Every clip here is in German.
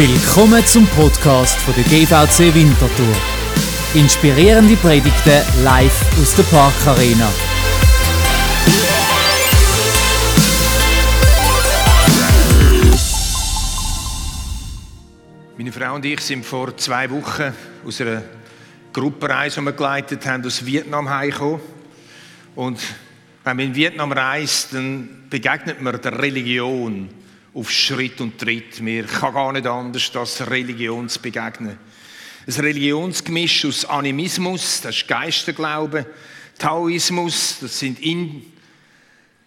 Willkommen zum Podcast von der GVC Winterthur. Inspirierende Predigten live aus der Parkarena. Meine Frau und ich sind vor zwei Wochen aus einer Gruppenreise, die wir geleitet haben, aus Vietnam heimgekommen. Und wenn man in Vietnam reist, dann begegnet man der Religion auf Schritt und Tritt. Mir kann gar nicht anders, als Religion zu begegnen. Ein Religionsgemisch aus Animismus, das ist Geisterglaube, Taoismus, das sind in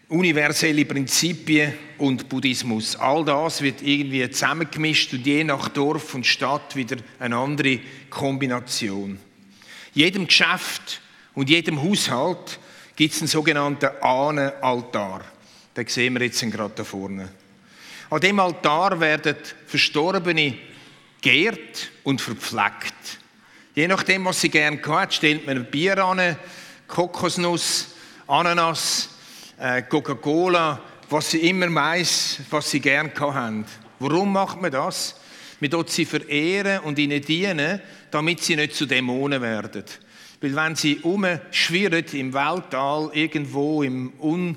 universelle Prinzipien und Buddhismus. All das wird irgendwie zusammengemischt und je nach Dorf und Stadt wieder eine andere Kombination. Jedem Geschäft und jedem Haushalt gibt es einen sogenannten Ahnenaltar. Den sehen wir jetzt gerade da vorne. An dem Altar werden Verstorbene geehrt und verpflegt. Je nachdem, was sie gerne hat, stellt man Bier an, Kokosnuss, Ananas, äh, Coca-Cola, was sie immer weiss, was sie gerne haben. Warum macht man das? Man tut sie verehren und ihnen dienen, damit sie nicht zu Dämonen werden. Weil wenn sie umschwirren im Weltall, irgendwo im Un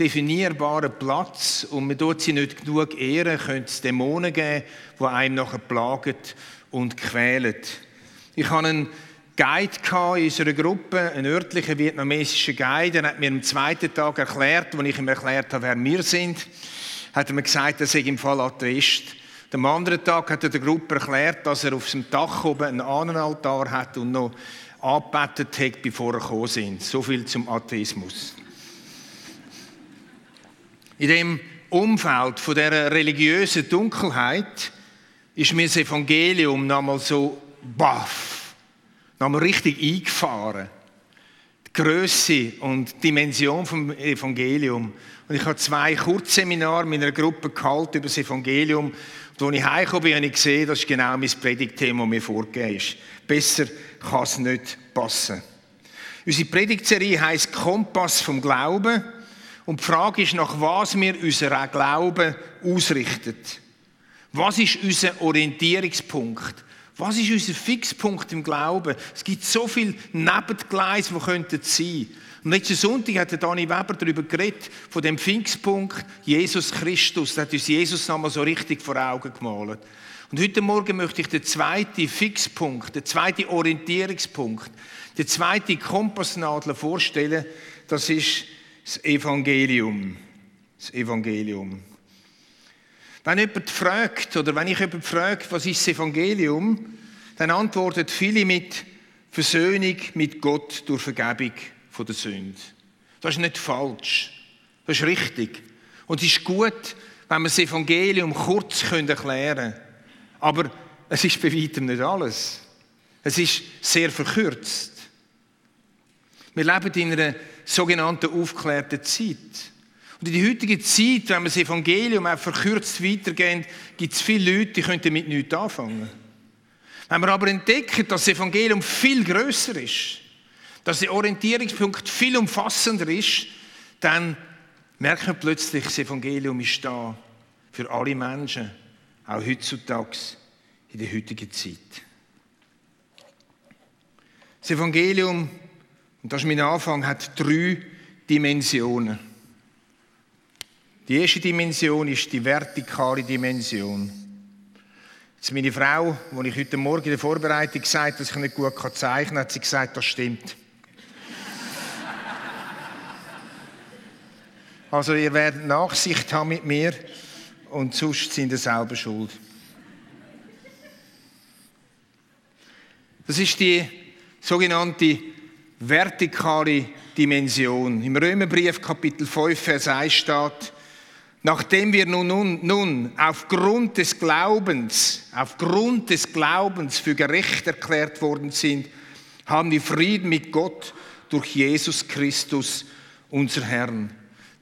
definierbaren Platz und man tut sie nicht genug ehren, könnte es Dämonen geben, die einem nachher plagen und quälen. Ich hatte einen Guide in unserer Gruppe, einen örtlichen vietnamesischen Guide, der hat mir am zweiten Tag erklärt, als ich ihm erklärt habe, wer wir sind, hat er mir gesagt, er sei im Fall Atheist. Am anderen Tag hat er der Gruppe erklärt, dass er auf seinem Dach oben einen Ahnenaltar hat und noch angebetet hat, bevor er gekommen sind. So viel zum Atheismus. In dem Umfeld von der religiösen Dunkelheit ist mir das Evangelium nochmal so baff, nochmal richtig eingefahren. Die Größe und Dimension vom Evangelium. Und ich habe zwei Kurzseminare meiner Gruppe gehalten über das Evangelium. Und als ich heimgekommen bin, habe ich gesehen, das ist genau mein Predigtthema, das mir vorgegeben ist. Besser kann es nicht passen. Unsere Predigtserie heisst Kompass vom Glauben. Und die Frage ist, nach was wir unseren Glauben ausrichten. Was ist unser Orientierungspunkt? Was ist unser Fixpunkt im Glauben? Es gibt so viele Nebengleise, die könnten sein. Und letzten Sonntag hat Dani Weber darüber geredet, von dem Fixpunkt Jesus Christus. Er hat uns Jesus nochmal so richtig vor Augen gemalt. Und heute Morgen möchte ich den zweiten Fixpunkt, den zweiten Orientierungspunkt, den zweiten Kompassnadel vorstellen. Das ist das Evangelium. Das Evangelium. Wenn jemand fragt, oder wenn ich jemand frage, was ist das Evangelium, dann antworten viele mit Versöhnung mit Gott durch Vergebung von der Sünde. Das ist nicht falsch. Das ist richtig. Und es ist gut, wenn wir das Evangelium kurz erklären können. Aber es ist bei weitem nicht alles. Es ist sehr verkürzt. Wir leben in einer sogenannten aufgeklärten Zeit. Und in der heutigen Zeit, wenn wir das Evangelium auch verkürzt weitergehen, gibt es viele Leute, die können damit nichts anfangen. Wenn wir aber entdecken, dass das Evangelium viel größer ist, dass der Orientierungspunkt viel umfassender ist, dann merken wir plötzlich, das Evangelium ist da für alle Menschen, auch heutzutage in der heutigen Zeit. Das Evangelium und das ist mein Anfang, hat drei Dimensionen. Die erste Dimension ist die vertikale Dimension. Jetzt meine Frau, die ich heute Morgen in der Vorbereitung gesagt habe, dass ich nicht gut zeichnen kann, hat sie gesagt, das stimmt. also ihr werdet Nachsicht haben mit mir und sonst sind ihr selber schuld. Das ist die sogenannte vertikale Dimension. Im Römerbrief Kapitel 5, Vers 1 steht, nachdem wir nun, nun, nun aufgrund des Glaubens, aufgrund des Glaubens für gerecht erklärt worden sind, haben wir Frieden mit Gott durch Jesus Christus, unser Herrn.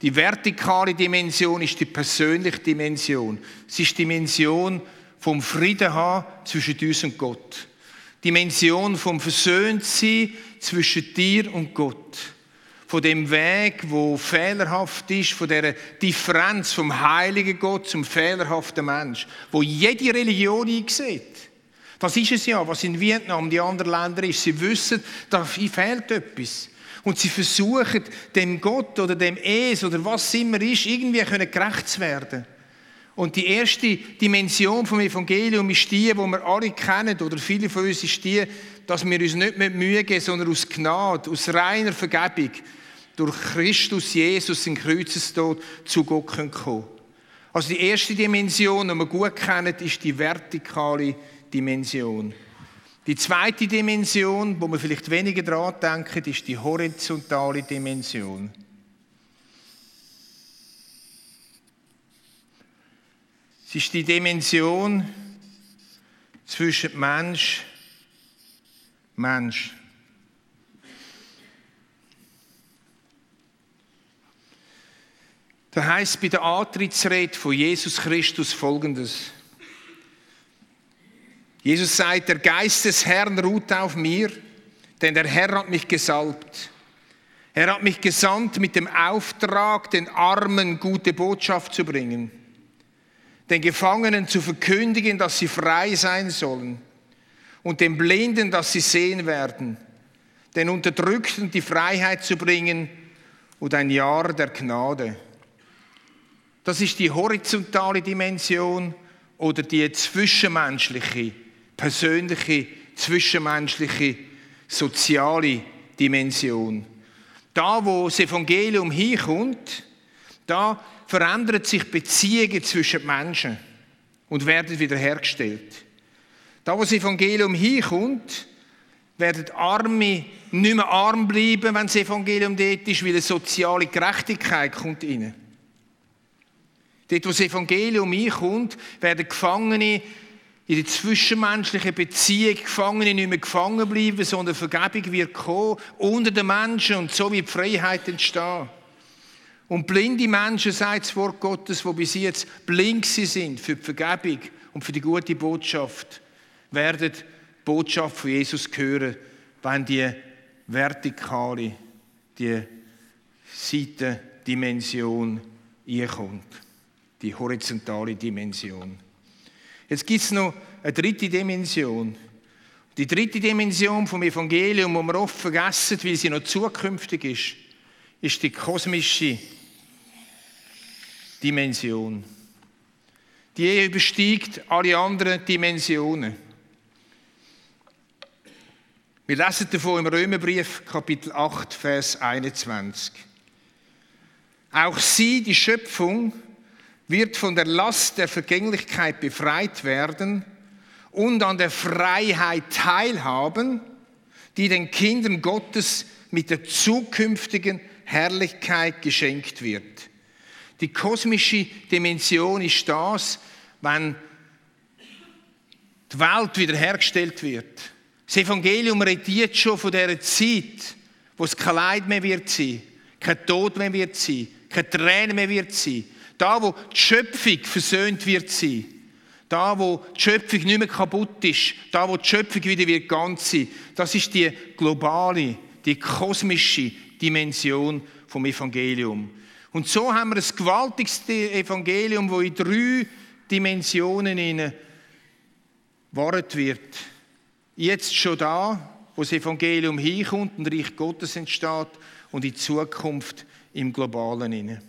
Die vertikale Dimension ist die persönliche Dimension. Es ist die Dimension vom Frieden haben zwischen uns und Gott. Dimension vom Versöhntsein zwischen dir und Gott. von dem Weg, wo fehlerhaft ist, von der Differenz vom heiligen Gott zum fehlerhaften Mensch, wo jede Religion einsieht. Das ist es ja, was in Vietnam, die anderen Länder ist. Sie wissen, da fehlt etwas. Und sie versuchen, dem Gott oder dem Es oder was immer ist, irgendwie gerecht zu werden. Und die erste Dimension vom Evangelium ist die, wo wir alle kennen, oder viele von uns ist die, dass wir uns nicht mit Mühe geben, sondern aus Gnade, aus reiner Vergebung, durch Christus Jesus in Kreuzestod zu Gott kommen können. Also die erste Dimension, die wir gut kennen, ist die vertikale Dimension. Die zweite Dimension, wo wir vielleicht weniger daran denken, ist die horizontale Dimension. Es ist die Dimension zwischen Mensch und Mensch. Da heißt bei der Antrittsrede von Jesus Christus folgendes. Jesus sagt, der Geist des Herrn ruht auf mir, denn der Herr hat mich gesalbt. Er hat mich gesandt mit dem Auftrag, den Armen gute Botschaft zu bringen den Gefangenen zu verkündigen, dass sie frei sein sollen und den Blinden, dass sie sehen werden, den Unterdrückten die Freiheit zu bringen und ein Jahr der Gnade. Das ist die horizontale Dimension oder die zwischenmenschliche, persönliche, zwischenmenschliche, soziale Dimension. Da, wo das Evangelium hinkommt, da verändern sich Beziehungen zwischen Menschen und werden wiederhergestellt. Da, wo das Evangelium hinkommt, werden Arme nicht mehr arm bleiben, wenn das Evangelium dort ist, weil eine soziale Gerechtigkeit kommt rein. Dort, wo das Evangelium hinkommt, werden Gefangene in der zwischenmenschlichen Beziehung Gefangene nicht mehr gefangen bleiben, sondern Vergebung wird kommen unter den Menschen und so wird die Freiheit entstehen. Und blinde Menschen, sagt das Wort Gottes, wo bis jetzt blind sind für die Vergebung und für die gute Botschaft, werden die Botschaft von Jesus hören, wenn die vertikale, die Seitendimension einkommt. Die horizontale Dimension. Jetzt gibt es noch eine dritte Dimension. Die dritte Dimension vom Evangelium, die wir oft vergessen, weil sie noch zukünftig ist, ist die kosmische Dimension. Die übersteigt alle anderen Dimensionen. Wir lesen davon im Römerbrief, Kapitel 8, Vers 21. Auch sie, die Schöpfung, wird von der Last der Vergänglichkeit befreit werden und an der Freiheit teilhaben, die den Kindern Gottes mit der zukünftigen Herrlichkeit geschenkt wird. Die kosmische Dimension ist das, wenn die Welt wiederhergestellt wird. Das Evangelium redet schon von dieser Zeit, wo es kein Leid mehr wird sein, kein Tod mehr wird sein, keine Tränen mehr wird sein. Da, wo die Schöpfung versöhnt wird sein. Da, wo die Schöpfung nicht mehr kaputt ist. Da, wo die Schöpfung wieder wird ganz sein. Das ist die globale, die kosmische Dimension vom Evangelium. Und so haben wir ein gewaltiges Evangelium, das in drei Dimensionen gewahrt wird. Jetzt schon da, wo das Evangelium hinkommt und Reich Gottes entsteht und in Zukunft im Globalen inne.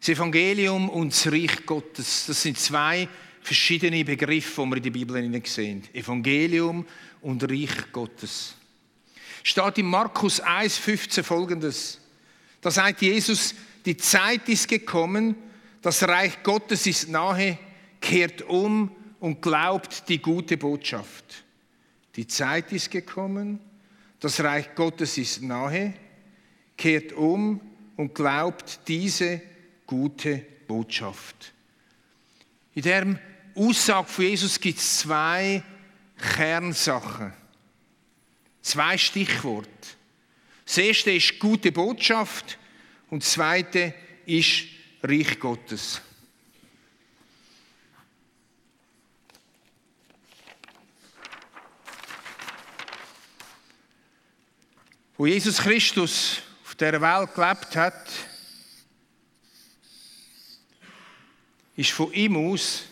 Das Evangelium und das Reich Gottes, das sind zwei verschiedene Begriffe, die wir in der Bibel sehen. Evangelium und Reich Gottes. Steht in Markus 1,15 folgendes. Da sagt Jesus, die Zeit ist gekommen, das Reich Gottes ist nahe, kehrt um und glaubt die gute Botschaft. Die Zeit ist gekommen, das Reich Gottes ist nahe, kehrt um und glaubt diese gute Botschaft. In dem Aussage von Jesus gibt es zwei Kernsachen. Zwei Stichworte. Das erste ist gute Botschaft und das zweite ist Reich Gottes. Wo Jesus Christus auf der Welt gelebt hat, ist von ihm aus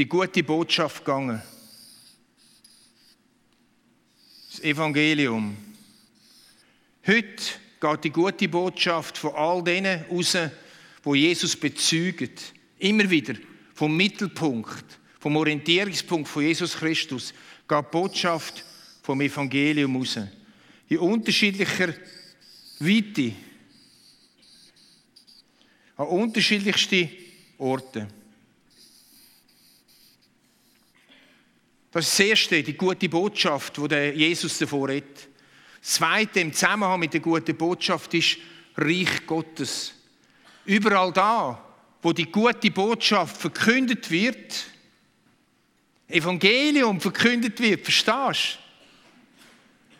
die gute Botschaft gegangen. Das Evangelium. Heute geht die gute Botschaft von all denen raus, wo Jesus bezeugen. Immer wieder vom Mittelpunkt, vom Orientierungspunkt von Jesus Christus geht die Botschaft vom Evangelium raus. In unterschiedlicher Weite. An unterschiedlichste Orte. Das ist das Erste, die gute Botschaft, wo der Jesus davor redet. Das Zweite im Zusammenhang mit der guten Botschaft ist Reich Gottes. Überall da, wo die gute Botschaft verkündet wird, Evangelium verkündet wird, verstehst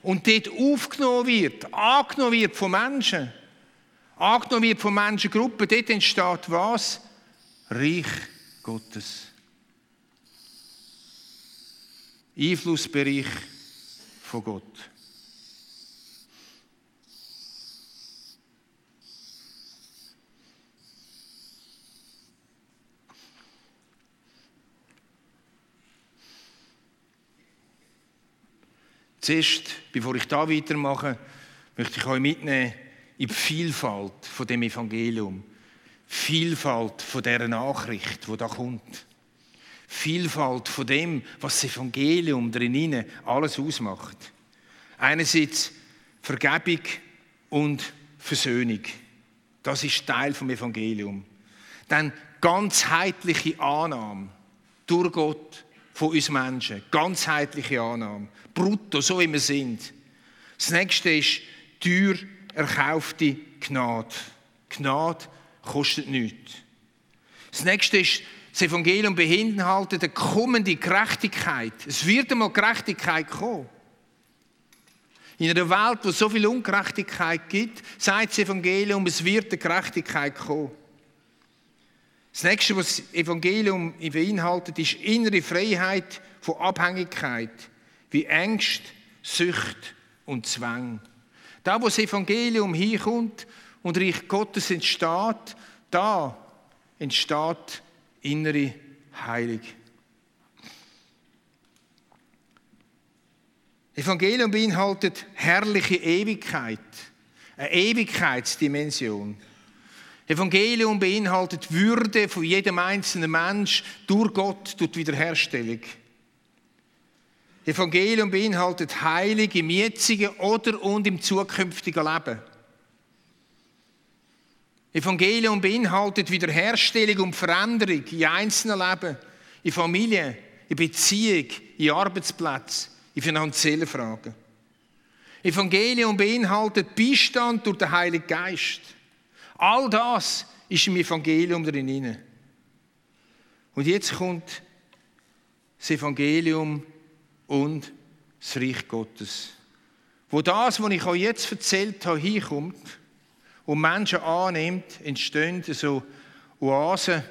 du? Und dort aufgenommen wird, angenommen wird von Menschen, angenommen wird von Menschengruppen, dort entsteht was? Reich Gottes. Einflussbereich von Gott. Zuerst, bevor ich da weitermache, möchte ich euch mitnehmen in die Vielfalt von dem Evangelium. Vielfalt von der Nachricht, wo da kommt. Vielfalt von dem, was das Evangelium drinnen alles ausmacht. Einerseits Vergebung und Versöhnung. Das ist Teil vom Evangelium. Dann ganzheitliche Annahme durch Gott von uns Menschen. Ganzheitliche Annahme. Brutto, so wie wir sind. Das nächste ist teuer erkaufte Gnade. Gnade kostet nichts. Das nächste ist, das Evangelium beinhaltet eine kommende Gerechtigkeit. Es wird einmal Gerechtigkeit kommen. In einer Welt, wo es so viel Ungerechtigkeit gibt, sagt das Evangelium, es wird eine Gerechtigkeit kommen. Das nächste, was das Evangelium beinhaltet, ist innere Freiheit von Abhängigkeit, wie Ängste, Sucht und Zwang. Da, wo das Evangelium hinkommt und Reich Gottes entsteht, da entsteht innere Heilung. Evangelium beinhaltet herrliche Ewigkeit, eine Ewigkeitsdimension. Evangelium beinhaltet Würde von jedem einzelnen Mensch durch Gott, durch die Wiederherstellung. Evangelium beinhaltet Heilung im jetzigen oder und im zukünftigen Leben. Evangelium beinhaltet Wiederherstellung und Veränderung in einzelnen Leben, in Familie, in Beziehung, in Arbeitsplätzen, in finanziellen Fragen. Evangelium beinhaltet Beistand durch den Heiligen Geist. All das ist im Evangelium drin. Und jetzt kommt das Evangelium und das Reich Gottes. Wo das, was ich euch jetzt erzählt habe, hinkommt, und Menschen annimmt, entstehen so Oasen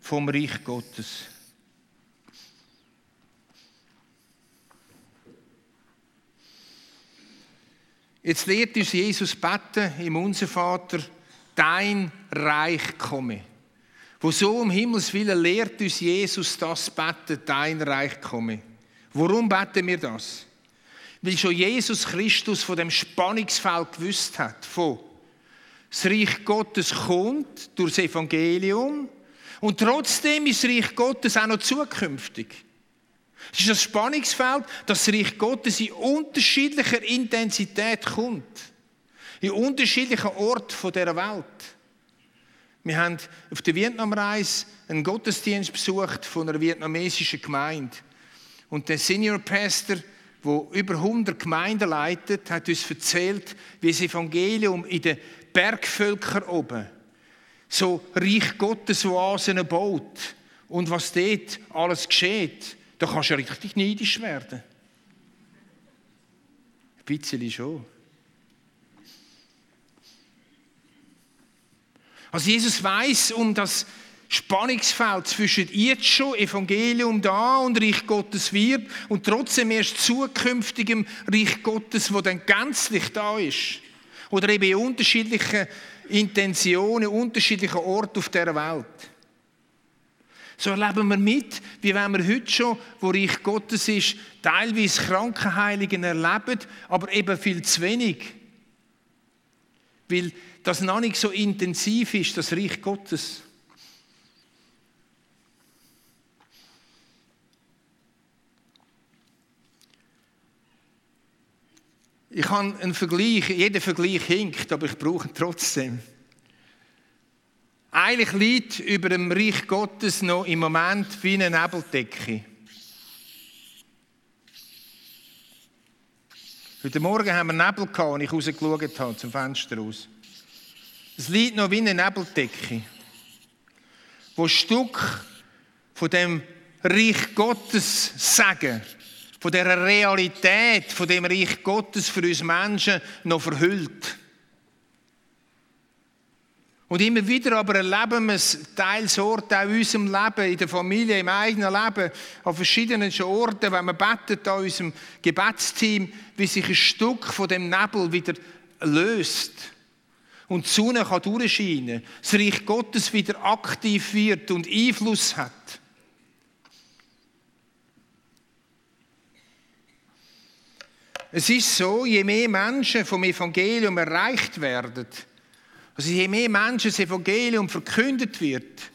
vom Reich Gottes. Jetzt lehrt uns Jesus beten im Unser Vater, dein Reich komme. Wo so um Himmels Willen lehrt uns Jesus das beten, dein Reich komme. Warum beten wir das? Weil schon Jesus Christus von dem Spannungsfeld gewusst hat, von das Reich Gottes kommt durch das Evangelium und trotzdem ist das Reich Gottes auch noch zukünftig. Es ist das Spannungsfeld, dass das Reich Gottes in unterschiedlicher Intensität kommt. In unterschiedlichen Orten dieser Welt. Wir haben auf der Vietnamreise einen Gottesdienst besucht von einer vietnamesischen Gemeinde. Und der Senior Pastor, der über 100 Gemeinden leitet, hat uns erzählt, wie das Evangelium in den Bergvölkern oben so Reich Gottes Oasen baut und was dort alles geschieht, da kannst du richtig neidisch werden. Ein bisschen schon. Also Jesus weiß um das Spannungsfeld zwischen jetzt schon Evangelium da und Reich Gottes wird und trotzdem erst zukünftigem Reich Gottes, wo dann gänzlich da ist. Oder eben in unterschiedlichen Intentionen, unterschiedlichen Orten auf der Welt. So erleben wir mit, wie wenn wir heute schon, wo Reich Gottes ist, teilweise Krankenheiligen erleben, aber eben viel zu wenig. Weil das noch nicht so intensiv ist, das Reich Gottes. Ich habe einen Vergleich, jeder Vergleich hinkt, aber ich brauche ihn trotzdem. Eigentlich liegt über dem Reich Gottes noch im Moment wie eine Nebeldecke. Heute Morgen haben wir Nebel gehabt, als ich rausgeschaut habe, zum Fenster raus. Es liegt noch wie eine Nebeldecke, wo Stück von dem Reich Gottes sagen von der Realität, von dem Reich Gottes für uns Menschen noch verhüllt. Und immer wieder aber erleben wir es teils Orte auch in unserem Leben, in der Familie, im eigenen Leben, an verschiedenen Orten, wenn wir beten an unserem Gebetsteam, wie sich ein Stück von dem Nebel wieder löst und die Sonne kann durchscheinen, das Reich Gottes wieder aktiv wird und Einfluss hat. Es ist so, je mehr Menschen vom Evangelium erreicht werden, also je mehr Menschen das Evangelium verkündet wird,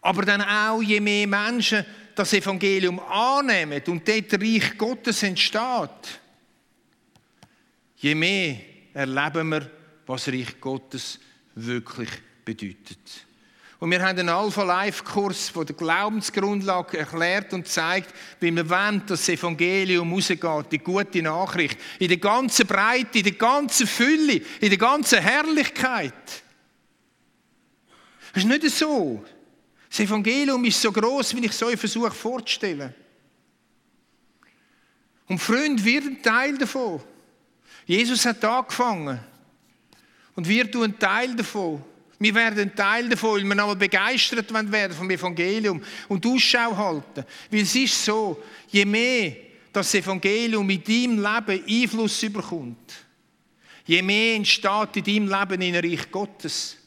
aber dann auch je mehr Menschen das Evangelium annehmen und dort Reich Gottes entsteht, je mehr erleben wir, was Reich Gottes wirklich bedeutet. Und wir haben einen Alpha-Life-Kurs der Glaubensgrundlage erklärt und zeigt, wie wir wollen, dass das Evangelium rausgeht, die gute Nachricht. In der ganzen Breite, in der ganzen Fülle, in der ganzen Herrlichkeit. Das ist nicht so. Das Evangelium ist so groß, wie ich es euch versuche vorzustellen. Und Freund wird ein Teil davon. Jesus hat angefangen. Und wir tun Teil davon. Wir werden Teil davon, weil wir nochmal begeistert werden vom Evangelium und Ausschau halten. Weil es ist so, je mehr das Evangelium in deinem Leben Einfluss überkommt, je mehr entsteht in deinem Leben ein Reich Gottes.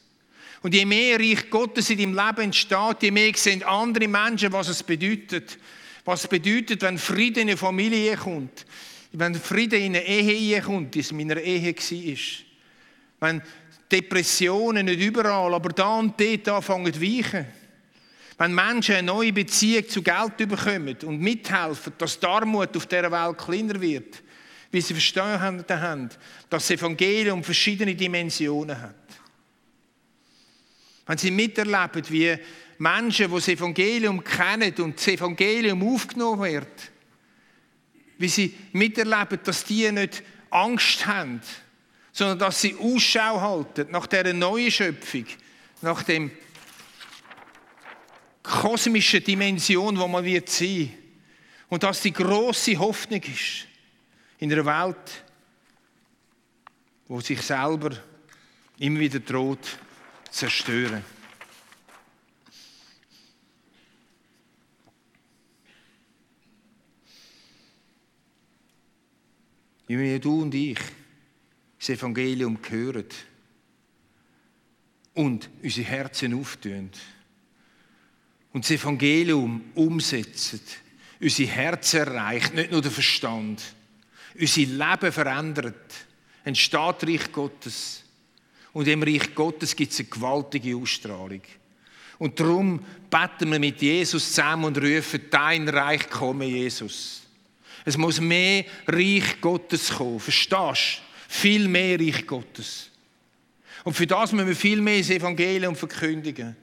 Und je mehr Reich Gottes in deinem Leben entsteht, je mehr sehen andere Menschen, was es bedeutet. Was es bedeutet, wenn Frieden in eine Familie kommt. Wenn Frieden in eine Ehe kommt, es in meiner Ehe war. Wenn Depressionen nicht überall, aber da und dort anfangen zu weichen. Wenn Menschen eine neue Beziehung zu Geld bekommen und mithelfen, dass die Armut auf dieser Welt kleiner wird, wie sie verstanden haben, dass das Evangelium verschiedene Dimensionen hat. Wenn sie miterleben, wie Menschen, die das Evangelium kennen und das Evangelium aufgenommen wird, wie sie miterleben, dass die nicht Angst haben, sondern dass sie Ausschau halten nach dieser neuen Schöpfung, nach dem kosmischen Dimension, wo man wird sein. Und dass die große Hoffnung ist in einer Welt, wo sich selber immer wieder droht zerstören. Wie du und ich das Evangelium hören und unsere Herzen auftun und das Evangelium umsetzen, unsere Herzen erreicht, nicht nur der Verstand, unser Leben verändert, entsteht Reich Gottes. Und im Reich Gottes gibt es eine gewaltige Ausstrahlung. Und darum beten wir mit Jesus zusammen und rufen, dein Reich komme, Jesus. Es muss mehr Reich Gottes kommen. Verstehst du? Viel mehr Reich Gottes. Und für das müssen wir viel mehr das Evangelium verkündigen.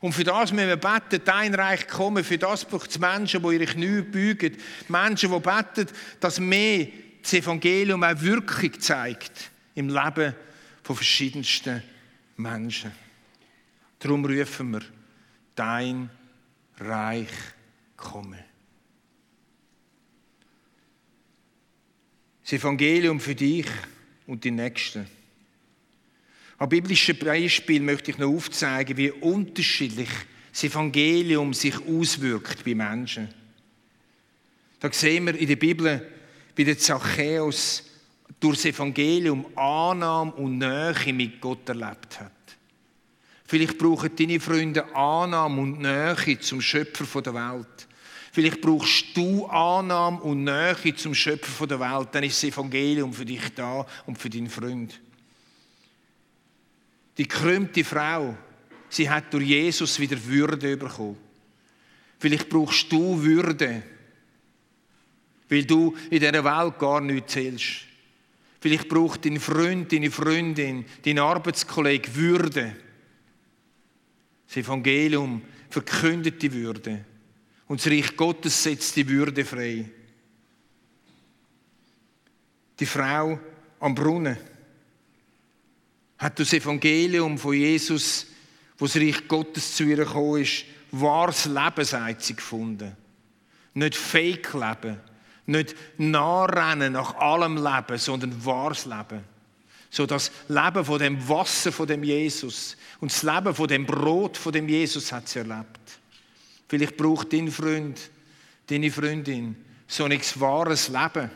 Und für das müssen wir beten, dein Reich komme. Für das braucht es Menschen, die ihre Knie beugen. Menschen, die beten, dass mehr das Evangelium auch Wirkung zeigt im Leben von verschiedensten Menschen. Darum rufen wir, dein Reich komme. Das Evangelium für dich und die Nächsten. An biblischen Beispiel möchte ich noch aufzeigen, wie unterschiedlich das Evangelium sich auswirkt bei Menschen. Da sehen wir in der Bibel, wie der Zachäus durch das Evangelium Annahme und Nähe mit Gott erlebt hat. Vielleicht brauchen deine Freunde Annahme und Nähe zum Schöpfer der Welt. Vielleicht brauchst du Annahme und Nähe zum Schöpfer der Welt. Dann ist das Evangelium für dich da und für deinen Freund. Die krümmte Frau, sie hat durch Jesus wieder Würde bekommen. Vielleicht brauchst du Würde, weil du in dieser Welt gar nichts zählst. Vielleicht braucht dein Freund, deine Freundin, dein Arbeitskollege Würde. Das Evangelium verkündet die Würde. Und das Reich Gottes setzt die Würde frei. Die Frau am Brunnen hat das Evangelium von Jesus, wo das Reich Gottes zu ihr gekommen ist, wahres Leben, sagt sie, gefunden. Nicht Fake-Leben, nicht Nachrennen nach allem Leben, sondern wahres Leben. So das Leben von dem Wasser von dem Jesus und das Leben von dem Brot von dem Jesus hat sie erlebt. Vielleicht braucht dein Freund, deine Freundin so ein wahres Leben.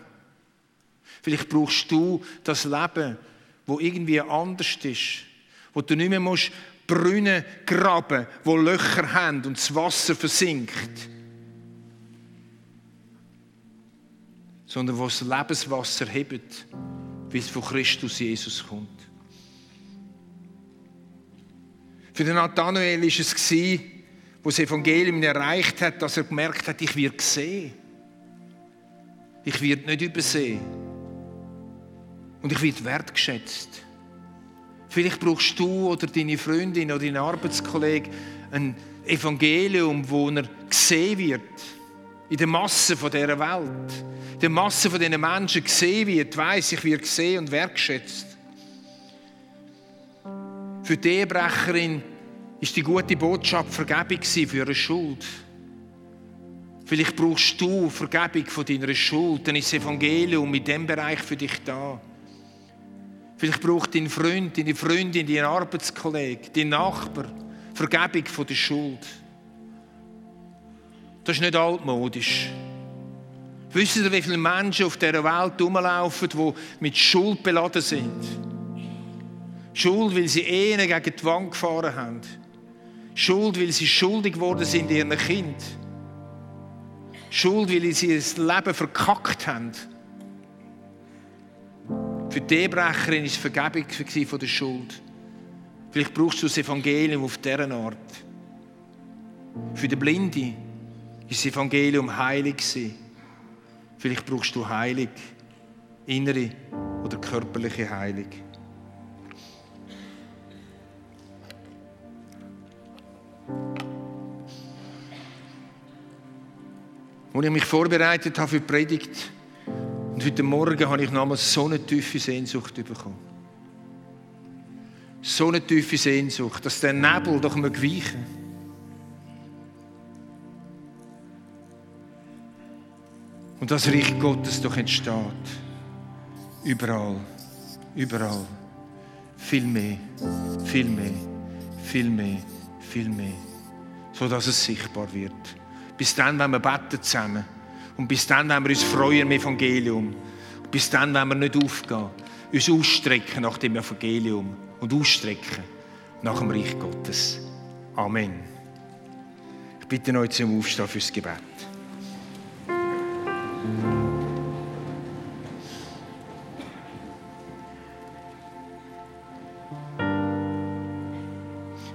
Vielleicht brauchst du das Leben, wo irgendwie anders ist, wo du nicht mehr musst Brunnen graben, wo Löcher haben und das Wasser versinkt, sondern wo das Lebenswasser hebt, wie es von Christus Jesus kommt. Für den Nathanael war es, wo das Evangelium erreicht hat, dass er gemerkt hat, ich werde gesehen. Ich werde nicht übersehen. Und ich werde wertgeschätzt. Vielleicht brauchst du oder deine Freundin oder dein Arbeitskollege ein Evangelium, wo er gesehen wird. In der Masse dieser Welt. In der Masse von diesen Menschen gesehen wird, weiß ich, wird gesehen und wertgeschätzt. Für die Ehebrecherin ist die gute Botschaft Vergebung für ihre Schuld. Vielleicht brauchst du Vergebung von deiner Schuld, dann ist das Evangelium in diesem Bereich für dich da. Vielleicht braucht dein Freund, deine Freundin, dein Arbeitskollege, dein Nachbar Vergebung von der Schuld. Das ist nicht altmodisch. Wisst ihr, wie viele Menschen auf dieser Welt rumlaufen, die mit Schuld beladen sind? Schuld, weil sie Ehen gegen die Wand gefahren haben. Schuld, weil sie schuldig geworden sind ihren Kind. Schuld, weil sie das Leben verkackt haben. Für die Ehebrecherin war es Vergebung von der Schuld. Vielleicht brauchst du das Evangelium auf dieser Art. Für den Blinde ist das Evangelium heilig. Vielleicht brauchst du Heilig, innere oder körperliche Heilung. Als ich mich vorbereitet habe für die Predigt, und heute Morgen habe ich nochmals so eine tiefe Sehnsucht bekommen. So eine tiefe Sehnsucht, dass der Nebel doch mal weichen Und das Reich Gottes doch entsteht. Überall, überall. Viel mehr, viel mehr, viel mehr, viel mehr. So dass es sichtbar wird. Bis dann, wenn wir beten zusammen. Und bis dann werden wir uns freuen im Evangelium. Und bis dann werden wir nicht aufgehen. Uns ausstrecken nach dem Evangelium und ausstrecken nach dem Reich Gottes. Amen. Ich bitte euch zum Aufstehen fürs Gebet.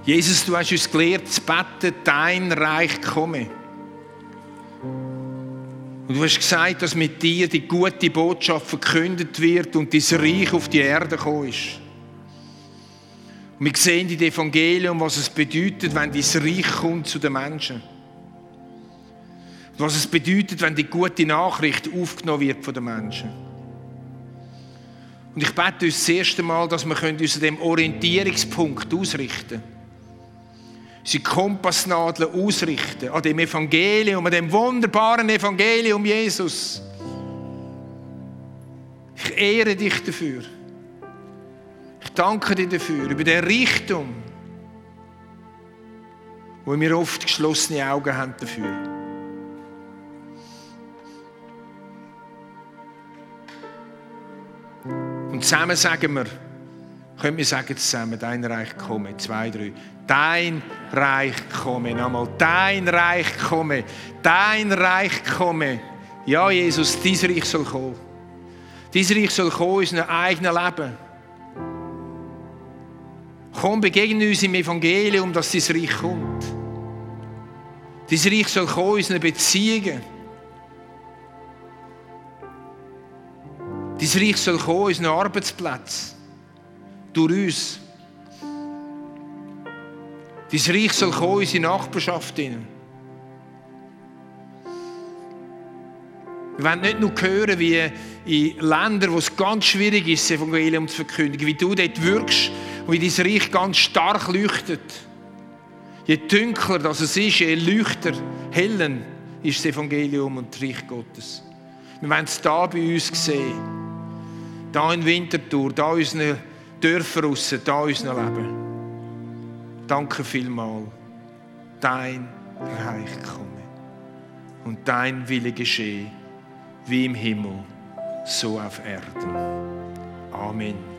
Jesus, du hast uns gelehrt, zu beten, dein Reich komme. Und du hast gesagt, dass mit dir die gute Botschaft verkündet wird und dein Reich auf die Erde gekommen ist. Und wir sehen in dem Evangelium, was es bedeutet, wenn dein Reich kommt zu den Menschen. Und was es bedeutet, wenn die gute Nachricht aufgenommen wird von den Menschen. Und ich bete uns das erste Mal, dass wir uns an dem Orientierungspunkt ausrichten können unsere Kompassnadeln ausrichten an dem Evangelium, an dem wunderbaren Evangelium Jesus. Ich ehre dich dafür. Ich Danke dir dafür, über den Richtung, wo wir oft geschlossene Augen haben dafür. Und zusammen sagen wir, können wir sagen zusammen, dein Reich komme, zwei, drei. Dein Reich komme, nochmal, dein Reich komme, dein Reich komme. Ja, Jesus, dein Reich soll kommen. Dein Reich soll kommen in unserem eigenen Leben. Komm, begegne uns im Evangelium, dass dein Reich kommt. Dein Reich soll kommen in unseren Beziehungen. Dein Reich soll kommen in unseren Arbeitsplätzen. Durch uns. Dein Reich soll kommen in unsere Nachbarschaft. Hinein. Wir wollen nicht nur hören, wie in Ländern, wo es ganz schwierig ist, das Evangelium zu verkündigen, wie du dort wirkst und wie dein Reich ganz stark leuchtet. Je dunkler das es ist, je leuchter, hellen ist das Evangelium und das Reich Gottes. Wir wollen es hier bei uns sehen. Hier in Winterthur, hier in unseren Dörfern hier in unserem Leben. Danke vielmals. Dein Reich komme und dein Wille geschehe wie im Himmel, so auf Erden. Amen.